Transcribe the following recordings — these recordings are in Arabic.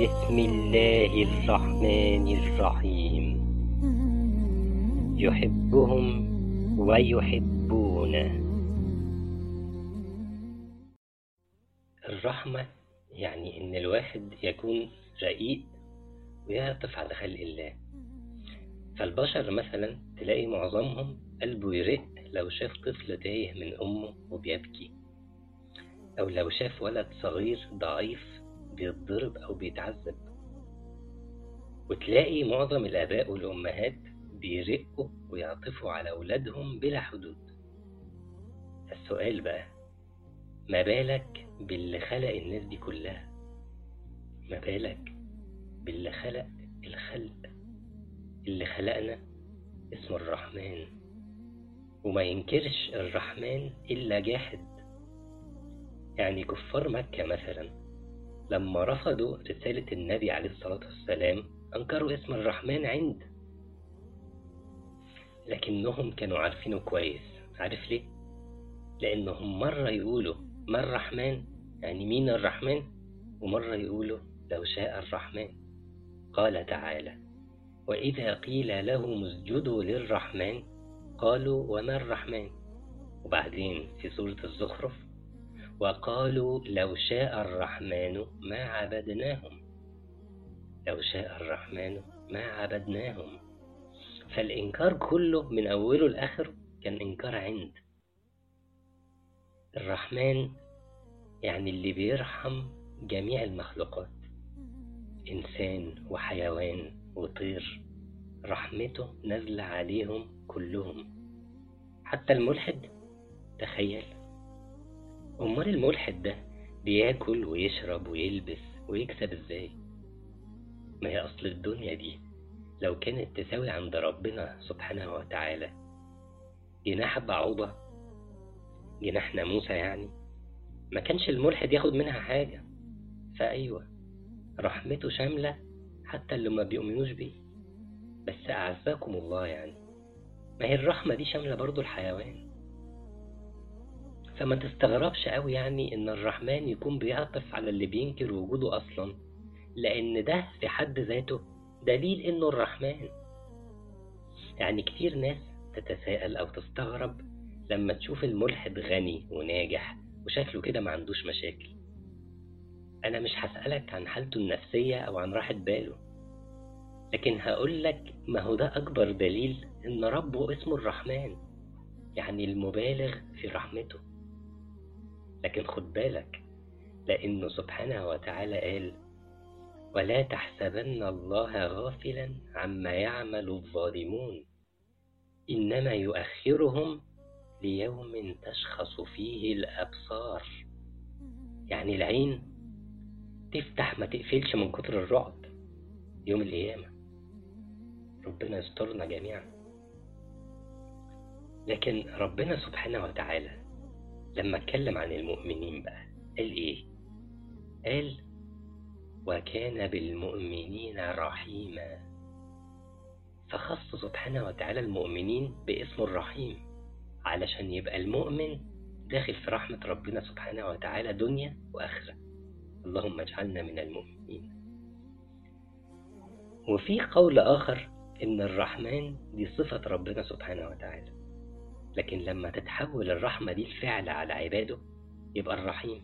بسم الله الرحمن الرحيم. يحبهم ويحبونه. الرحمة يعني إن الواحد يكون رقيق ويعطف على خلق الله. فالبشر مثلا تلاقي معظمهم قلبه يرق لو شاف طفل تايه من أمه وبيبكي. أو لو شاف ولد صغير ضعيف بيتضرب أو بيتعذب. وتلاقي معظم الآباء والأمهات بيرقوا ويعطفوا على أولادهم بلا حدود. السؤال بقى ما بالك باللي خلق الناس دي كلها؟ ما بالك باللي خلق الخلق؟ اللي خلقنا اسمه الرحمن. وما ينكرش الرحمن إلا جاحد. يعني كفار مكة مثلا لما رفضوا رسالة النبي عليه الصلاة والسلام أنكروا اسم الرحمن عند. لكنهم كانوا عارفينه كويس. عارف ليه؟ لأنهم مرة يقولوا ما الرحمن؟ يعني مين الرحمن؟ ومرة يقولوا لو شاء الرحمن قال تعالى وإذا قيل لهم اسجدوا للرحمن قالوا وما الرحمن؟ وبعدين في سورة الزخرف وقالوا لو شاء الرحمن ما عبدناهم. لو شاء الرحمن ما عبدناهم. فالإنكار كله من أوله لآخره كان إنكار عند. الرحمن يعني اللي بيرحم جميع المخلوقات. إنسان وحيوان وطير. رحمته نازلة عليهم كلهم. حتى الملحد تخيل. أمال الملحد ده بياكل ويشرب ويلبس ويكسب إزاي؟ ما هي أصل الدنيا دي لو كانت تساوي عند ربنا سبحانه وتعالى جناح بعوضة جناح ناموسة يعني ما كانش الملحد ياخد منها حاجة. فأيوة رحمته شاملة حتى اللي ما بيؤمنوش بيه. بس أعزكم الله يعني ما هي الرحمة دي شاملة برضو الحيوان. فما تستغربش قوي يعني إن الرحمن يكون بيعطف على اللي بينكر وجوده أصلا لأن ده في حد ذاته دليل إنه الرحمن. يعني كتير ناس تتساءل أو تستغرب لما تشوف الملحد غني وناجح وشكله كده ما عندوش مشاكل. أنا مش هسألك عن حالته النفسية أو عن راحة باله لكن هقولك ما هو ده أكبر دليل إن ربه اسمه الرحمن يعني المبالغ في رحمته. لكن خد بالك لأنه سبحانه وتعالى قال ولا تحسبن الله غافلا عما يعمل الظالمون إنما يؤخرهم ليوم تشخص فيه الأبصار. يعني العين تفتح ما تقفلش من كتر الرعب يوم القيامة. ربنا يسترنا جميعا. لكن ربنا سبحانه وتعالى لما اتكلم عن المؤمنين بقى قال إيه؟ قال وكان بالمؤمنين رحيما. فخص سبحانه وتعالى المؤمنين باسم الرحيم علشان يبقى المؤمن داخل في رحمة ربنا سبحانه وتعالى دنيا وآخرة. اللهم اجعلنا من المؤمنين. وفي قول آخر إن الرحمن دي صفة ربنا سبحانه وتعالى. لكن لما تتحول الرحمة دي الفعل على عباده يبقى الرحيم.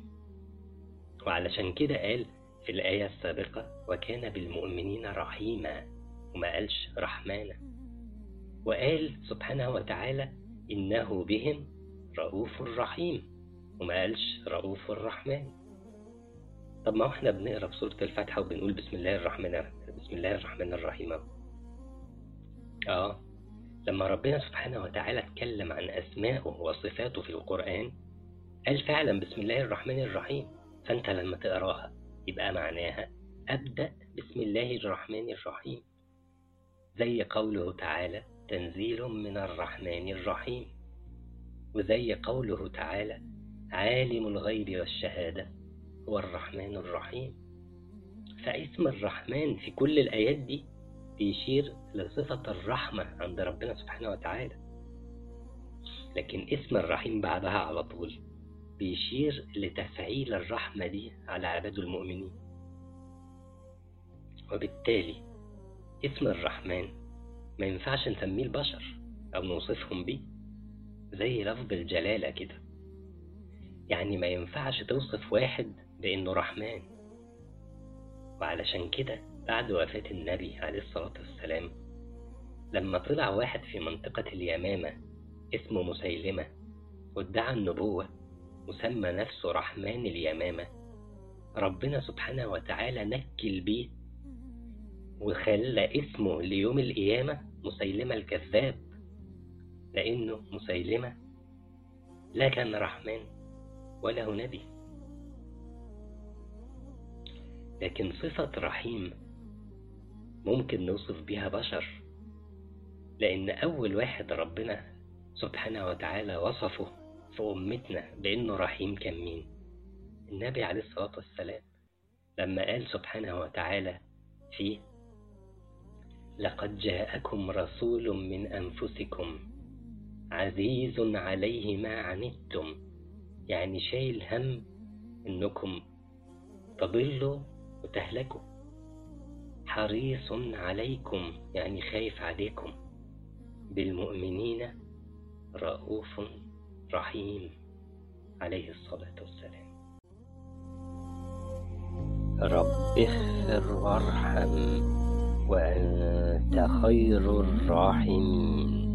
وعلشان كده قال في الآية السابقة وكان بالمؤمنين رحيما وما قالش رحمانا وقال سبحانه وتعالى إنه بهم رؤوف رحيم وما قالش رؤوف الرحمن طب ما إحنا بنقرأ في سورة الفاتحة وبنقول بسم الله الرحمن بسم الله الرحمن الرحيم آه. لما ربنا سبحانه وتعالى اتكلم عن أسمائه وصفاته في القرآن قال فعلا بسم الله الرحمن الرحيم. فأنت لما تقراها يبقى معناها أبدأ بسم الله الرحمن الرحيم. زي قوله تعالى تنزيل من الرحمن الرحيم. وزي قوله تعالى عالم الغيب والشهادة هو الرحمن الرحيم. فاسم الرحمن في كل الآيات دي بيشير لصفة الرحمة عند ربنا سبحانه وتعالى. لكن اسم الرحيم بعدها على طول بيشير لتفعيل الرحمة دي على عباده المؤمنين. وبالتالي اسم الرحمن ما ينفعش نسميه البشر أو نوصفهم بيه زي لفظ الجلالة كده. يعني ما ينفعش توصف واحد بإنه رحمن. وعلشان كده بعد وفاة النبي عليه الصلاة والسلام لما طلع واحد في منطقة اليمامة اسمه مسيلمة وادعى النبوة وسمى نفسه رحمن اليمامة ربنا سبحانه وتعالى نكل بيه وخلى اسمه ليوم القيامة مسيلمة الكذاب لأنه مسيلمة لا كان رحمن ولا نبي. لكن صفة رحيم ممكن نوصف بها بشر. لأن أول واحد ربنا سبحانه وتعالى وصفه في أمتنا بأنه رحيم كان مين؟ النبي عليه الصلاة والسلام. لما قال سبحانه وتعالى فيه لقد جاءكم رسول من أنفسكم عزيز عليه ما عنتم. يعني شايل هم إنكم تضلوا وتهلكوا. حريص عليكم يعني خايف عليكم. بالمؤمنين رؤوف رحيم عليه الصلاة والسلام. رب اغفر وارحم وأنت خير الراحمين.